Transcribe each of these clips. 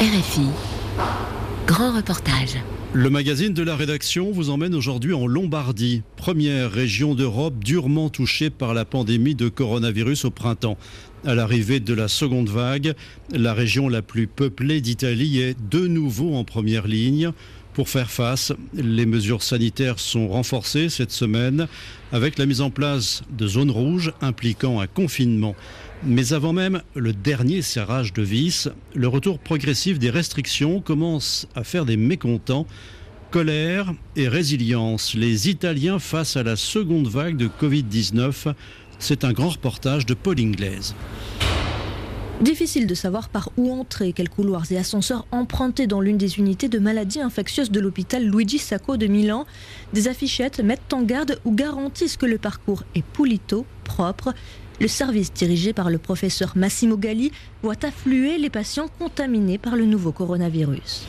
RFI, grand reportage. Le magazine de la rédaction vous emmène aujourd'hui en Lombardie, première région d'Europe durement touchée par la pandémie de coronavirus au printemps. À l'arrivée de la seconde vague, la région la plus peuplée d'Italie est de nouveau en première ligne. Pour faire face, les mesures sanitaires sont renforcées cette semaine avec la mise en place de zones rouges impliquant un confinement. Mais avant même le dernier serrage de vis, le retour progressif des restrictions commence à faire des mécontents. Colère et résilience, les Italiens face à la seconde vague de Covid-19, c'est un grand reportage de Paul Inglaise. Difficile de savoir par où entrer, quels couloirs et ascenseurs emprunter dans l'une des unités de maladies infectieuses de l'hôpital Luigi Sacco de Milan. Des affichettes mettent en garde ou garantissent que le parcours est pulito, propre. Le service dirigé par le professeur Massimo Galli voit affluer les patients contaminés par le nouveau coronavirus.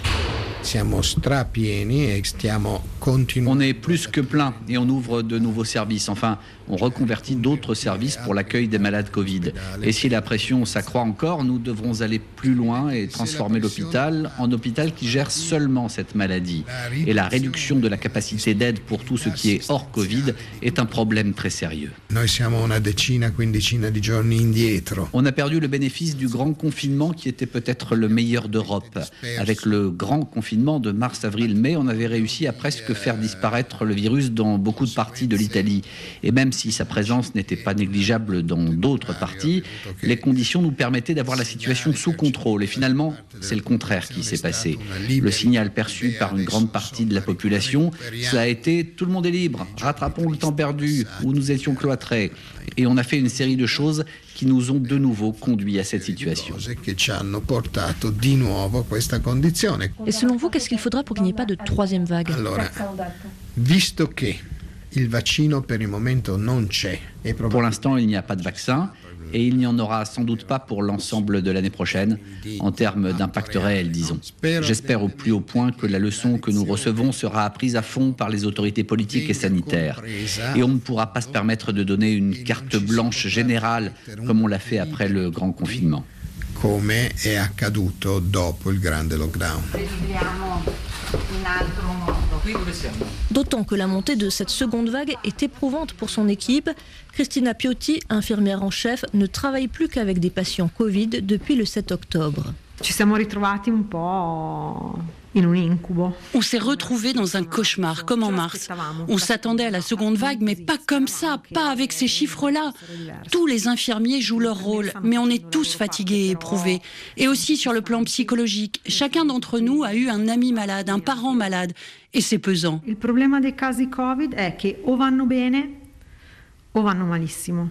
On est plus que plein et on ouvre de nouveaux services. Enfin, on reconvertit d'autres services pour l'accueil des malades Covid. Et si la pression s'accroît encore, nous devrons aller plus loin et transformer l'hôpital en hôpital qui gère seulement cette maladie. Et la réduction de la capacité d'aide pour tout ce qui est hors Covid est un problème très sérieux. On a perdu le bénéfice du grand confinement qui était peut-être le meilleur d'Europe. Avec le grand confinement de mars, avril, mai, on avait réussi à presque faire disparaître le virus dans beaucoup de parties de l'Italie. Et même si sa présence n'était pas négligeable dans d'autres parties, les conditions nous permettaient d'avoir la situation sous contrôle. Et finalement, c'est le contraire qui s'est passé. Le signal perçu par une grande partie de la population, ça a été tout le monde est libre, rattrapons le temps perdu où nous étions cloîtrés. Et on a fait une série de choses qui nous ont de nouveau conduit à cette situation. Et selon vous, qu'est-ce qu'il faudra pour qu'il n'y ait pas de troisième vague? Pour l'instant, il n'y a pas de vaccin et il n'y en aura sans doute pas pour l'ensemble de l'année prochaine, en termes d'impact réel, disons. J'espère au plus haut point que la leçon que nous recevons sera apprise à fond par les autorités politiques et sanitaires. Et on ne pourra pas se permettre de donner une carte blanche générale comme on l'a fait après le grand confinement. Come è accaduto dopo il grande lockdown. D'autant que la montée de cette seconde vague est éprouvante pour son équipe. Christina Piotti, infirmière en chef, ne travaille plus qu'avec des patients Covid depuis le 7 octobre. Ci siamo ritrovati un po' On s'est retrouvé dans un cauchemar, comme en mars. On s'attendait à la seconde vague, mais pas comme ça, pas avec ces chiffres-là. Tous les infirmiers jouent leur rôle, mais on est tous fatigués et éprouvés. Et aussi sur le plan psychologique. Chacun d'entre nous a eu un ami malade, un parent malade, et c'est pesant. Le problème des cas Covid est que o vanno bene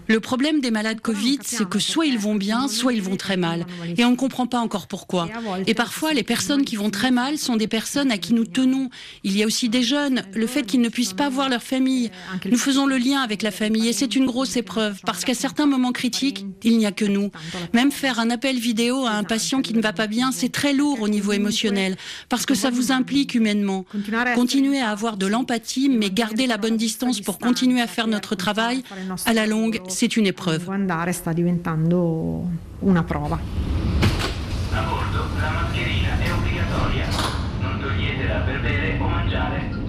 le problème des malades Covid, c'est que soit ils vont bien, soit ils vont très mal. Et on ne comprend pas encore pourquoi. Et parfois, les personnes qui vont très mal sont des personnes à qui nous tenons. Il y a aussi des jeunes, le fait qu'ils ne puissent pas voir leur famille. Nous faisons le lien avec la famille et c'est une grosse épreuve parce qu'à certains moments critiques, il n'y a que nous. Même faire un appel vidéo à un patient qui ne va pas bien, c'est très lourd au niveau émotionnel parce que ça vous implique humainement. Continuer à avoir de l'empathie, mais garder la bonne distance pour continuer à faire notre travail, à la longue, c'est une épreuve.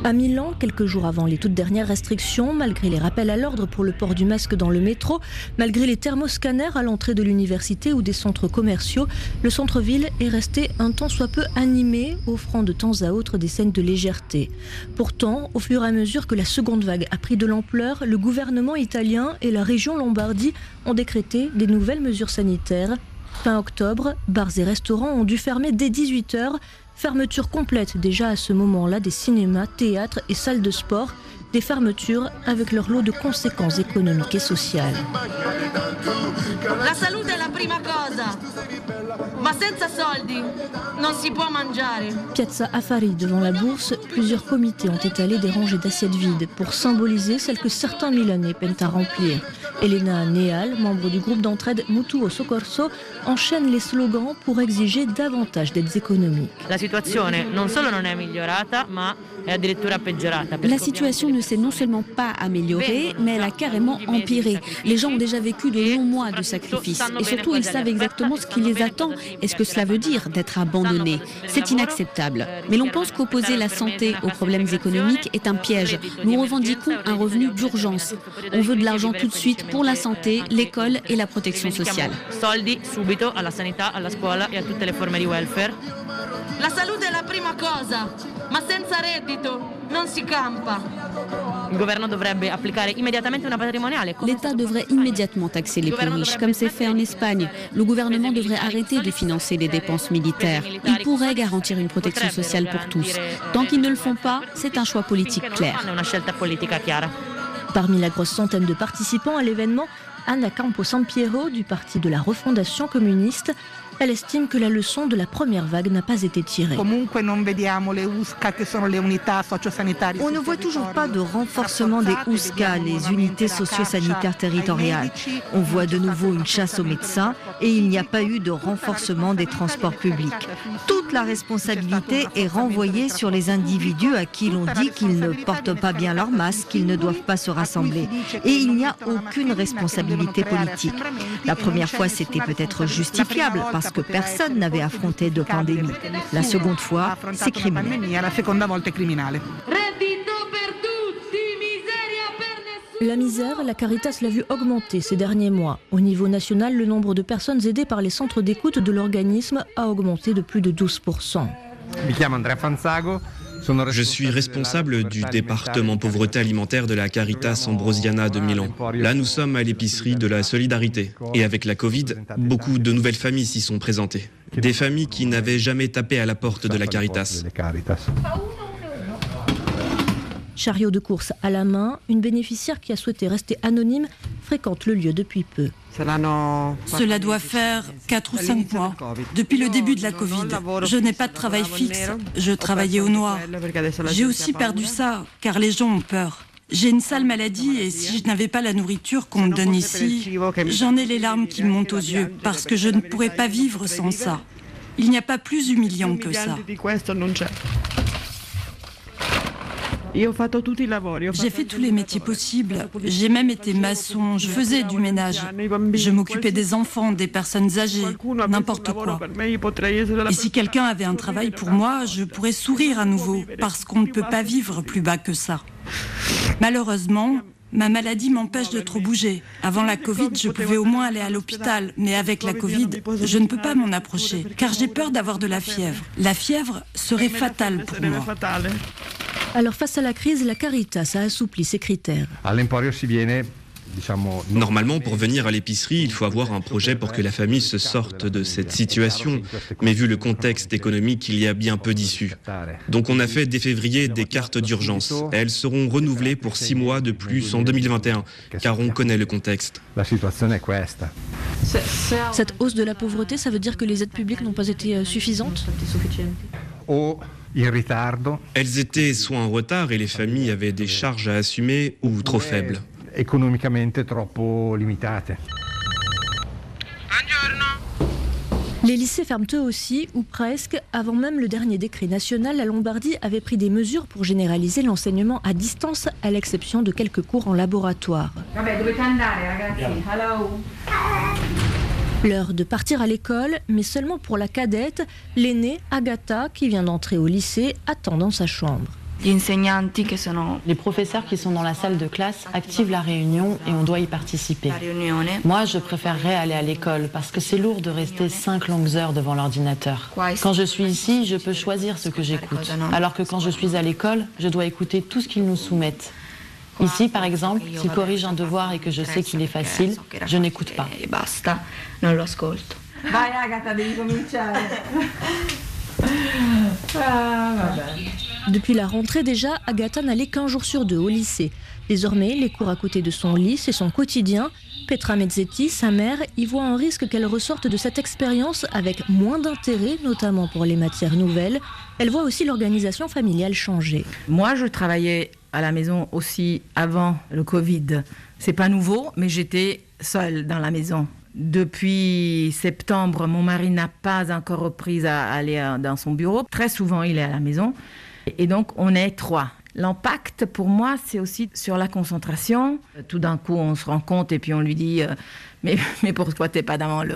À Milan, quelques jours avant les toutes dernières restrictions, malgré les rappels à l'ordre pour le port du masque dans le métro, malgré les thermoscanners à l'entrée de l'université ou des centres commerciaux, le centre-ville est resté un temps soit peu animé, offrant de temps à autre des scènes de légèreté. Pourtant, au fur et à mesure que la seconde vague a pris de l'ampleur, le gouvernement italien et la région Lombardie ont décrété des nouvelles mesures sanitaires. Fin octobre, bars et restaurants ont dû fermer dès 18h Fermeture complète déjà à ce moment-là des cinémas, théâtres et salles de sport, des fermetures avec leur lot de conséquences économiques et sociales. La salute è la prima cosa, ma senza soldi non si può mangiare. Piazza Affari devant la bourse, plusieurs comités ont étalé des rangées d'assiettes vides pour symboliser celles que certains Milanais peinent à remplir. Elena Neal, membre du groupe d'entraide Mutuo Soccorso, enchaîne les slogans pour exiger davantage d'aides économiques. La situation non solo non è migliorata, ma è addirittura peggiorata. La situation ne ne s'est non seulement pas améliorée, mais elle a carrément empiré. Les gens ont déjà vécu de longs mois de sacrifices et surtout ils savent exactement ce qui les attend et ce que cela veut dire d'être abandonné. C'est inacceptable. Mais l'on pense qu'opposer la santé aux problèmes économiques est un piège. Nous revendiquons un revenu d'urgence. On veut de l'argent tout de suite pour la santé, l'école et la protection sociale. Soldi subito alla sanità, alla scuola e a tutte le forme di welfare. La salute è la prima cosa, ma senza reddito non si campa. Il governo dovrebbe applicare immediatamente una patrimoniale. L'État devrait immédiatement taxer les plus riches, comme c'est fait en Espagne. Le gouvernement devrait arrêter de financer les dépenses militaires. Il pourrait garantir une protection sociale pour tous. Tant qu'ils ne le font pas, c'est un choix politique clair. Parmi la grosse centaine de participants à l'événement, Anna Campo Sampiero du Parti de la Refondation communiste elle estime que la leçon de la première vague n'a pas été tirée. On ne voit toujours pas de renforcement des USCA, les unités sociosanitaires territoriales. On voit de nouveau une chasse aux médecins et il n'y a pas eu de renforcement des transports publics. Toute la responsabilité est renvoyée sur les individus à qui l'on dit qu'ils ne portent pas bien leur masque, qu'ils ne doivent pas se rassembler. Et il n'y a aucune responsabilité politique. La première fois, c'était peut-être justifiable parce que personne n'avait affronté de pandémie. La seconde fois, c'est criminel. La misère, la Caritas l'a vu augmenter ces derniers mois. Au niveau national, le nombre de personnes aidées par les centres d'écoute de l'organisme a augmenté de plus de 12%. Je suis responsable du département pauvreté alimentaire de la Caritas Ambrosiana de Milan. Là, nous sommes à l'épicerie de la solidarité. Et avec la Covid, beaucoup de nouvelles familles s'y sont présentées. Des familles qui n'avaient jamais tapé à la porte de la Caritas. Chariot de course à la main, une bénéficiaire qui a souhaité rester anonyme fréquente le lieu depuis peu. Cela doit faire 4 ou 5 mois, depuis le début de la Covid. Je n'ai pas de travail fixe, je travaillais au noir. J'ai aussi perdu ça, car les gens ont peur. J'ai une sale maladie et si je n'avais pas la nourriture qu'on me donne ici, j'en ai les larmes qui me montent aux yeux, parce que je ne pourrais pas vivre sans ça. Il n'y a pas plus humiliant que ça. J'ai fait tous les métiers possibles. J'ai même été maçon, je faisais du ménage. Je m'occupais des enfants, des personnes âgées, n'importe quoi. Et si quelqu'un avait un travail pour moi, je pourrais sourire à nouveau, parce qu'on ne peut pas vivre plus bas que ça. Malheureusement, Ma maladie m'empêche de trop bouger. Avant la Covid, je pouvais au moins aller à l'hôpital, mais avec la Covid, je ne peux pas m'en approcher, car j'ai peur d'avoir de la fièvre. La fièvre serait fatale pour moi. Alors face à la crise, la Caritas a assoupli ses critères. Normalement, pour venir à l'épicerie, il faut avoir un projet pour que la famille se sorte de cette situation. Mais vu le contexte économique, il y a bien peu d'issues. Donc on a fait dès février des cartes d'urgence. Elles seront renouvelées pour six mois de plus en 2021, car on connaît le contexte. Cette hausse de la pauvreté, ça veut dire que les aides publiques n'ont pas été euh, suffisantes? Elles étaient soit en retard et les familles avaient des charges à assumer ou trop faibles. Les lycées ferment eux aussi, ou presque. Avant même le dernier décret national, la Lombardie avait pris des mesures pour généraliser l'enseignement à distance, à l'exception de quelques cours en laboratoire. L'heure de partir à l'école, mais seulement pour la cadette, l'aînée Agatha, qui vient d'entrer au lycée, attend dans sa chambre. Les professeurs qui sont dans la salle de classe activent la réunion et on doit y participer. Moi, je préférerais aller à l'école parce que c'est lourd de rester cinq longues heures devant l'ordinateur. Quand je suis ici, je peux choisir ce que j'écoute. Alors que quand je suis à l'école, je dois écouter tout ce qu'ils nous soumettent. Ici, par exemple, s'ils corrigent un devoir et que je sais qu'il est facile, je n'écoute pas. Depuis la rentrée déjà, Agatha n'allait qu'un jour sur deux au lycée. Désormais, les cours à côté de son lit, c'est son quotidien. Petra Mezzetti, sa mère, y voit un risque qu'elle ressorte de cette expérience avec moins d'intérêt, notamment pour les matières nouvelles. Elle voit aussi l'organisation familiale changer. Moi, je travaillais à la maison aussi avant le Covid. C'est pas nouveau, mais j'étais seule dans la maison. Depuis septembre, mon mari n'a pas encore repris à aller dans son bureau. Très souvent, il est à la maison. Et donc, on est trois. L'impact, pour moi, c'est aussi sur la concentration. Tout d'un coup, on se rend compte et puis on lui dit euh, mais, mais pourquoi t'es pas dans le...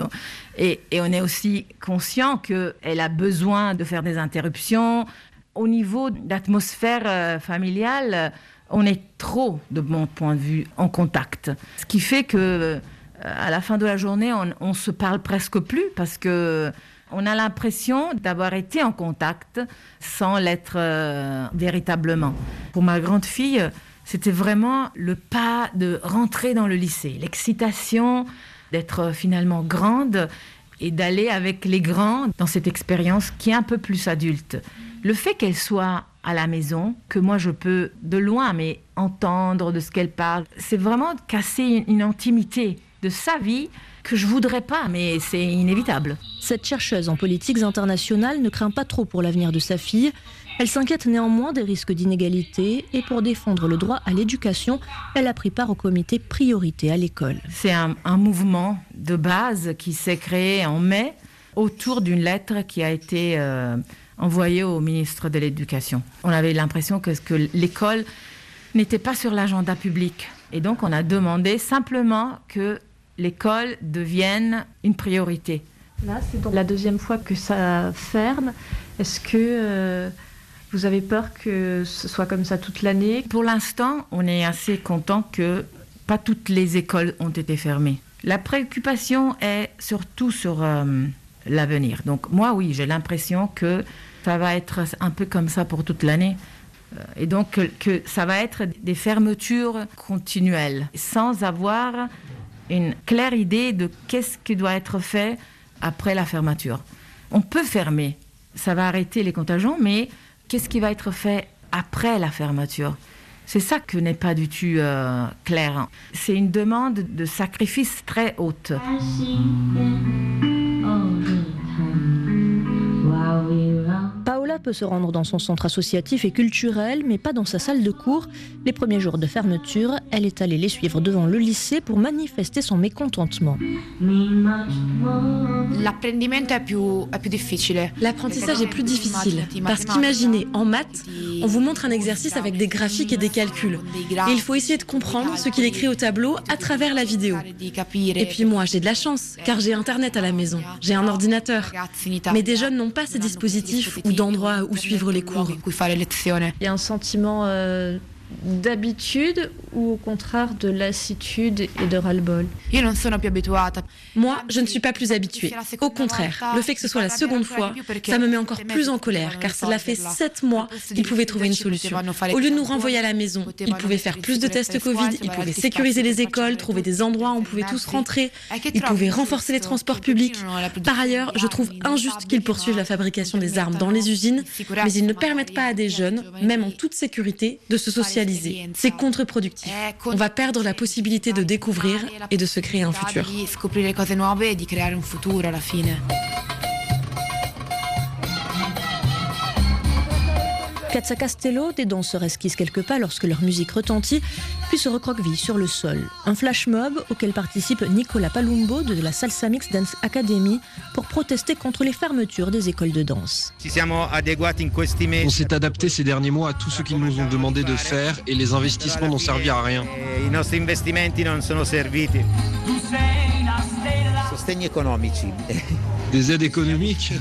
Et, et on est aussi conscient qu'elle a besoin de faire des interruptions. Au niveau d'atmosphère euh, familiale, on est trop, de mon point de vue, en contact. Ce qui fait que euh, à la fin de la journée, on, ne se parle presque plus parce que on a l'impression d'avoir été en contact sans l'être euh, véritablement. Pour ma grande fille, c'était vraiment le pas de rentrer dans le lycée, l'excitation d'être finalement grande et d'aller avec les grands dans cette expérience qui est un peu plus adulte. Le fait qu'elle soit à la maison, que moi je peux de loin mais entendre de ce qu'elle parle, c'est vraiment casser une intimité de sa vie que je voudrais pas, mais c'est inévitable. Cette chercheuse en politiques internationales ne craint pas trop pour l'avenir de sa fille. Elle s'inquiète néanmoins des risques d'inégalité et pour défendre le droit à l'éducation, elle a pris part au comité priorité à l'école. C'est un, mouvement de base qui s'est créé en mai autour d'une lettre qui a été euh, envoyée au ministre de l'Éducation. On avait l'impression que, que l'école n'était pas sur l'agenda public. Et donc on a demandé simplement que l'école devienne une priorité. Là, c'est donc la deuxième fois que ça ferme. Est-ce que euh, vous avez peur que ce soit comme ça toute l'année? Pour l'instant, on est assez content que pas toutes les écoles ont été fermées. La préoccupation est surtout sur euh, l'avenir. Donc moi, oui, j'ai l'impression que ça va être un peu comme ça pour toute l'année. Euh, et donc que, ça va être des fermetures continuelles, sans avoir une claire idée de qu'est-ce qui doit être fait après la fermeture. On peut fermer, ça va arrêter les contagions, mais qu'est-ce qui va être fait après la fermeture? C'est ça que n'est pas du tout euh, clair. C'est une demande de sacrifice très haute. Peut se rendre dans son centre associatif et culturel, mais pas dans sa salle de cours. Les premiers jours de fermeture, elle est allée les suivre devant le lycée pour manifester son mécontentement. L'apprentissage est plus difficile parce qu'imaginez, en maths, on vous montre un exercice avec des graphiques et des calculs. Et il faut essayer de comprendre ce qu'il écrit au tableau à travers la vidéo. Et puis moi, j'ai de la chance, car j'ai Internet à la maison, j'ai un ordinateur. Mais des jeunes n'ont pas ces dispositifs ou d'endroits où suivre les cours. Il y a un sentiment euh, d'habitude ou au contraire de lassitude et de ras-le-bol? Moi, je ne suis pas plus habituée. Au contraire, le fait que ce soit la seconde fois, ça me met encore plus en colère, car cela fait sept mois qu'ils pouvaient trouver une solution. Au lieu de nous renvoyer à la maison, ils pouvaient faire plus de tests Covid, ils pouvaient sécuriser les écoles, trouver des endroits où on pouvait tous rentrer, ils pouvaient renforcer les transports publics. Par ailleurs, je trouve injuste qu'ils poursuivent la fabrication des armes dans les usines, mais ils ne permettent pas à des jeunes, même en toute sécurité, de se socialiser. C'est contre-productif. On va perdre la possibilité de découvrir et de se créer un futur. Piazza Castello, des danseurs esquissent quelques pas lorsque leur musique retentit, puis se recroquevillent sur le sol. Un flash mob auquel participe Nicolas Palumbo de la Salsa Mix Dance Academy pour protester contre les fermetures des écoles de danse. On s'est adapté ces derniers mois à tout ce qu'ils nous ont demandé de faire et les investissements n'ont servi à rien. Des aides économiques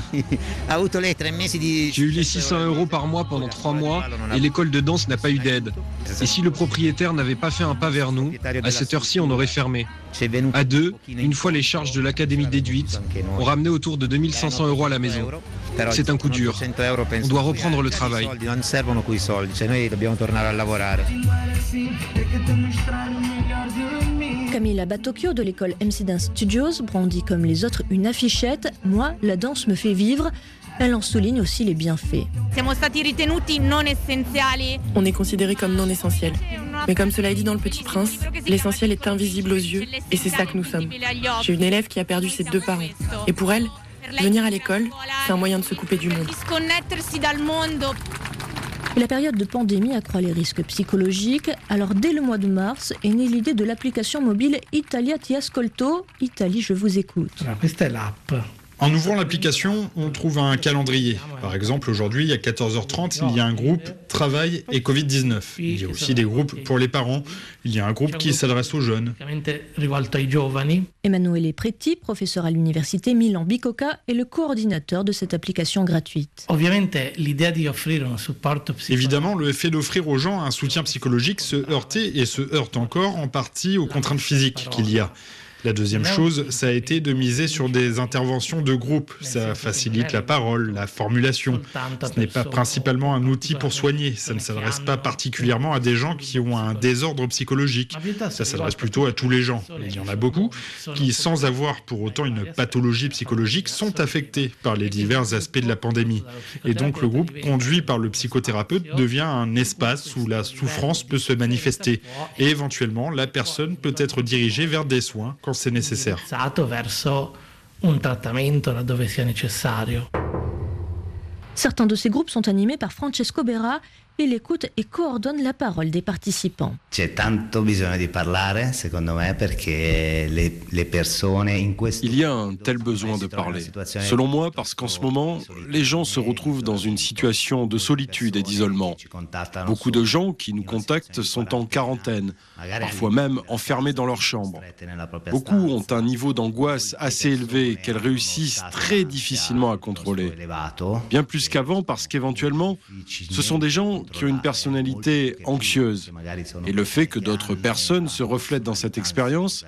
J'ai eu les 600 euros par mois pendant trois mois et l'école de danse n'a pas eu d'aide. Et si le propriétaire n'avait pas fait un pas vers nous, à cette heure-ci, on aurait fermé. À deux, une fois les charges de l'académie déduites, on ramenait autour de 2500 euros à la maison. C'est un coup dur. On doit reprendre le travail. Camilla Batocchio de l'école MC Dance Studios brandit comme les autres une affichette Moi, la danse me fait vivre. Elle en souligne aussi les bienfaits. On est considérés comme non essentiels. Mais comme cela est dit dans Le Petit Prince, l'essentiel est invisible aux yeux et c'est ça que nous sommes. J'ai une élève qui a perdu ses deux parents. Et pour elle, venir à l'école, c'est un moyen de se couper du monde. La période de pandémie accroît les risques psychologiques. Alors, dès le mois de mars, est née l'idée de l'application mobile Italia Ti Ascolto. Italie, je vous écoute. En ouvrant l'application, on trouve un calendrier. Par exemple, aujourd'hui, à 14h30, il y a un groupe Travail et Covid-19. Il y a aussi des groupes pour les parents. Il y a un groupe qui s'adresse aux jeunes. Emanuele Preti, professeur à l'université Milan Bicocca, est le coordinateur de cette application gratuite. Évidemment, le fait d'offrir aux gens un soutien psychologique se heurtait et se heurte encore en partie aux contraintes physiques qu'il y a. La deuxième chose, ça a été de miser sur des interventions de groupe. Ça facilite la parole, la formulation. Ce n'est pas principalement un outil pour soigner. Ça ne s'adresse pas particulièrement à des gens qui ont un désordre psychologique. Ça s'adresse plutôt à tous les gens. il y en a beaucoup qui, sans avoir pour autant une pathologie psychologique, sont affectés par les divers aspects de la pandémie. Et donc le groupe conduit par le psychothérapeute devient un espace où la souffrance peut se manifester. Et éventuellement, la personne peut être dirigée vers des soins quand c'est nécessaire. Certains de ces groupes sont animés par Francesco Berra, il écoute et coordonne la parole des participants. Il y a un tel besoin de parler. Selon moi, parce qu'en ce moment, les gens se retrouvent dans une situation de solitude et d'isolement. Beaucoup de gens qui nous contactent sont en quarantaine, parfois même enfermés dans leur chambre. Beaucoup ont un niveau d'angoisse assez élevé qu'elles réussissent très difficilement à contrôler. Bien plus qu'avant parce qu'éventuellement, ce sont des gens qui ont une personnalité anxieuse. Et le fait que d'autres personnes se reflètent dans cette expérience,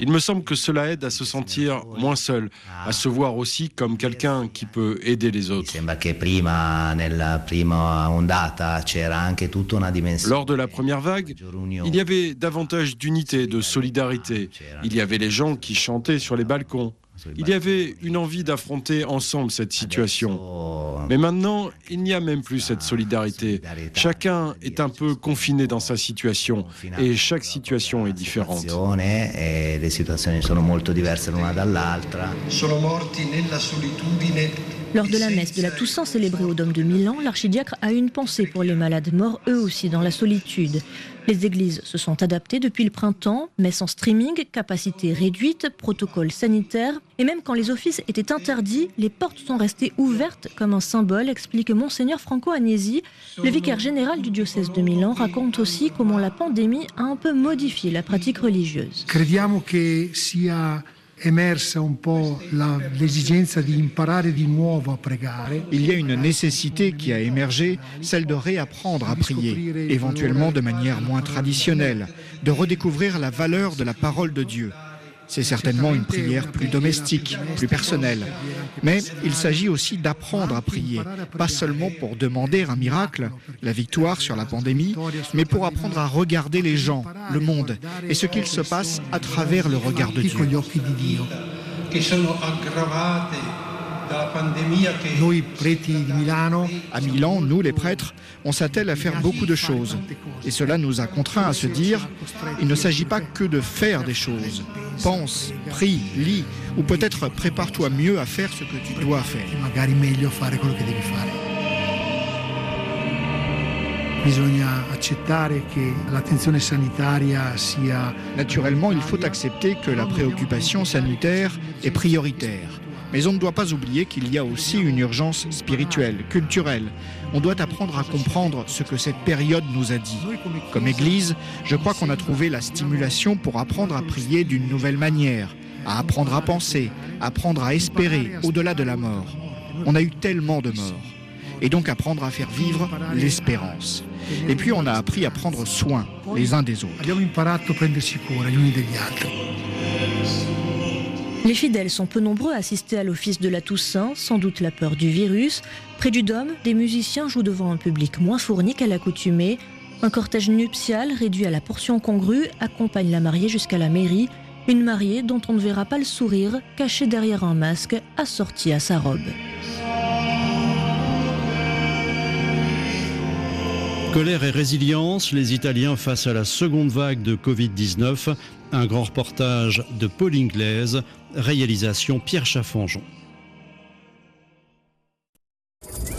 il me semble que cela aide à se sentir moins seul, à se voir aussi comme quelqu'un qui peut aider les autres. Lors de la première vague, il y avait davantage d'unité, de solidarité. Il y avait les gens qui chantaient sur les balcons. Il y avait une envie d'affronter ensemble cette situation. Mais maintenant, il n'y a même plus cette solidarité. Chacun est un peu confiné dans sa situation et chaque situation est différente. Lors de la messe de la Toussaint célébrée au Dôme de Milan, l'archidiacre a une pensée pour les malades morts, eux aussi dans la solitude. Les églises se sont adaptées depuis le printemps, messe en streaming, capacité réduite, protocole sanitaire, et même quand les offices étaient interdits, les portes sont restées ouvertes comme un symbole, explique monseigneur Franco Agnesi. Le vicaire général du diocèse de Milan raconte aussi comment la pandémie a un peu modifié la pratique religieuse. Il y a une nécessité qui a émergé, celle de réapprendre à prier, éventuellement de manière moins traditionnelle, de redécouvrir la valeur de la parole de Dieu. C'est certainement une prière plus domestique, plus personnelle. Mais il s'agit aussi d'apprendre à prier, pas seulement pour demander un miracle, la victoire sur la pandémie, mais pour apprendre à regarder les gens, le monde et ce qu'il se passe à travers le regard de Dieu. À Milan, nous les prêtres, on s'attelle à faire beaucoup de choses. Et cela nous a contraints à se dire, il ne s'agit pas que de faire des choses. Pense, prie, lis, ou peut-être prépare-toi mieux à faire ce que tu dois faire. Naturellement, il faut accepter que la préoccupation sanitaire est prioritaire. Mais on ne doit pas oublier qu'il y a aussi une urgence spirituelle, culturelle. On doit apprendre à comprendre ce que cette période nous a dit. Comme Église, je crois qu'on a trouvé la stimulation pour apprendre à prier d'une nouvelle manière, à apprendre à penser, apprendre à espérer au-delà de la mort. On a eu tellement de morts. Et donc apprendre à faire vivre l'espérance. Et puis on a appris à prendre soin les uns des autres. Les fidèles sont peu nombreux à assister à l'office de la Toussaint, sans doute la peur du virus. Près du dôme, des musiciens jouent devant un public moins fourni qu'à l'accoutumée. Un cortège nuptial réduit à la portion congrue accompagne la mariée jusqu'à la mairie. Une mariée dont on ne verra pas le sourire, cachée derrière un masque, assorti à sa robe. Colère et résilience, les Italiens face à la seconde vague de Covid-19. Un grand reportage de Paul Inglaise, réalisation Pierre Chaffanjon.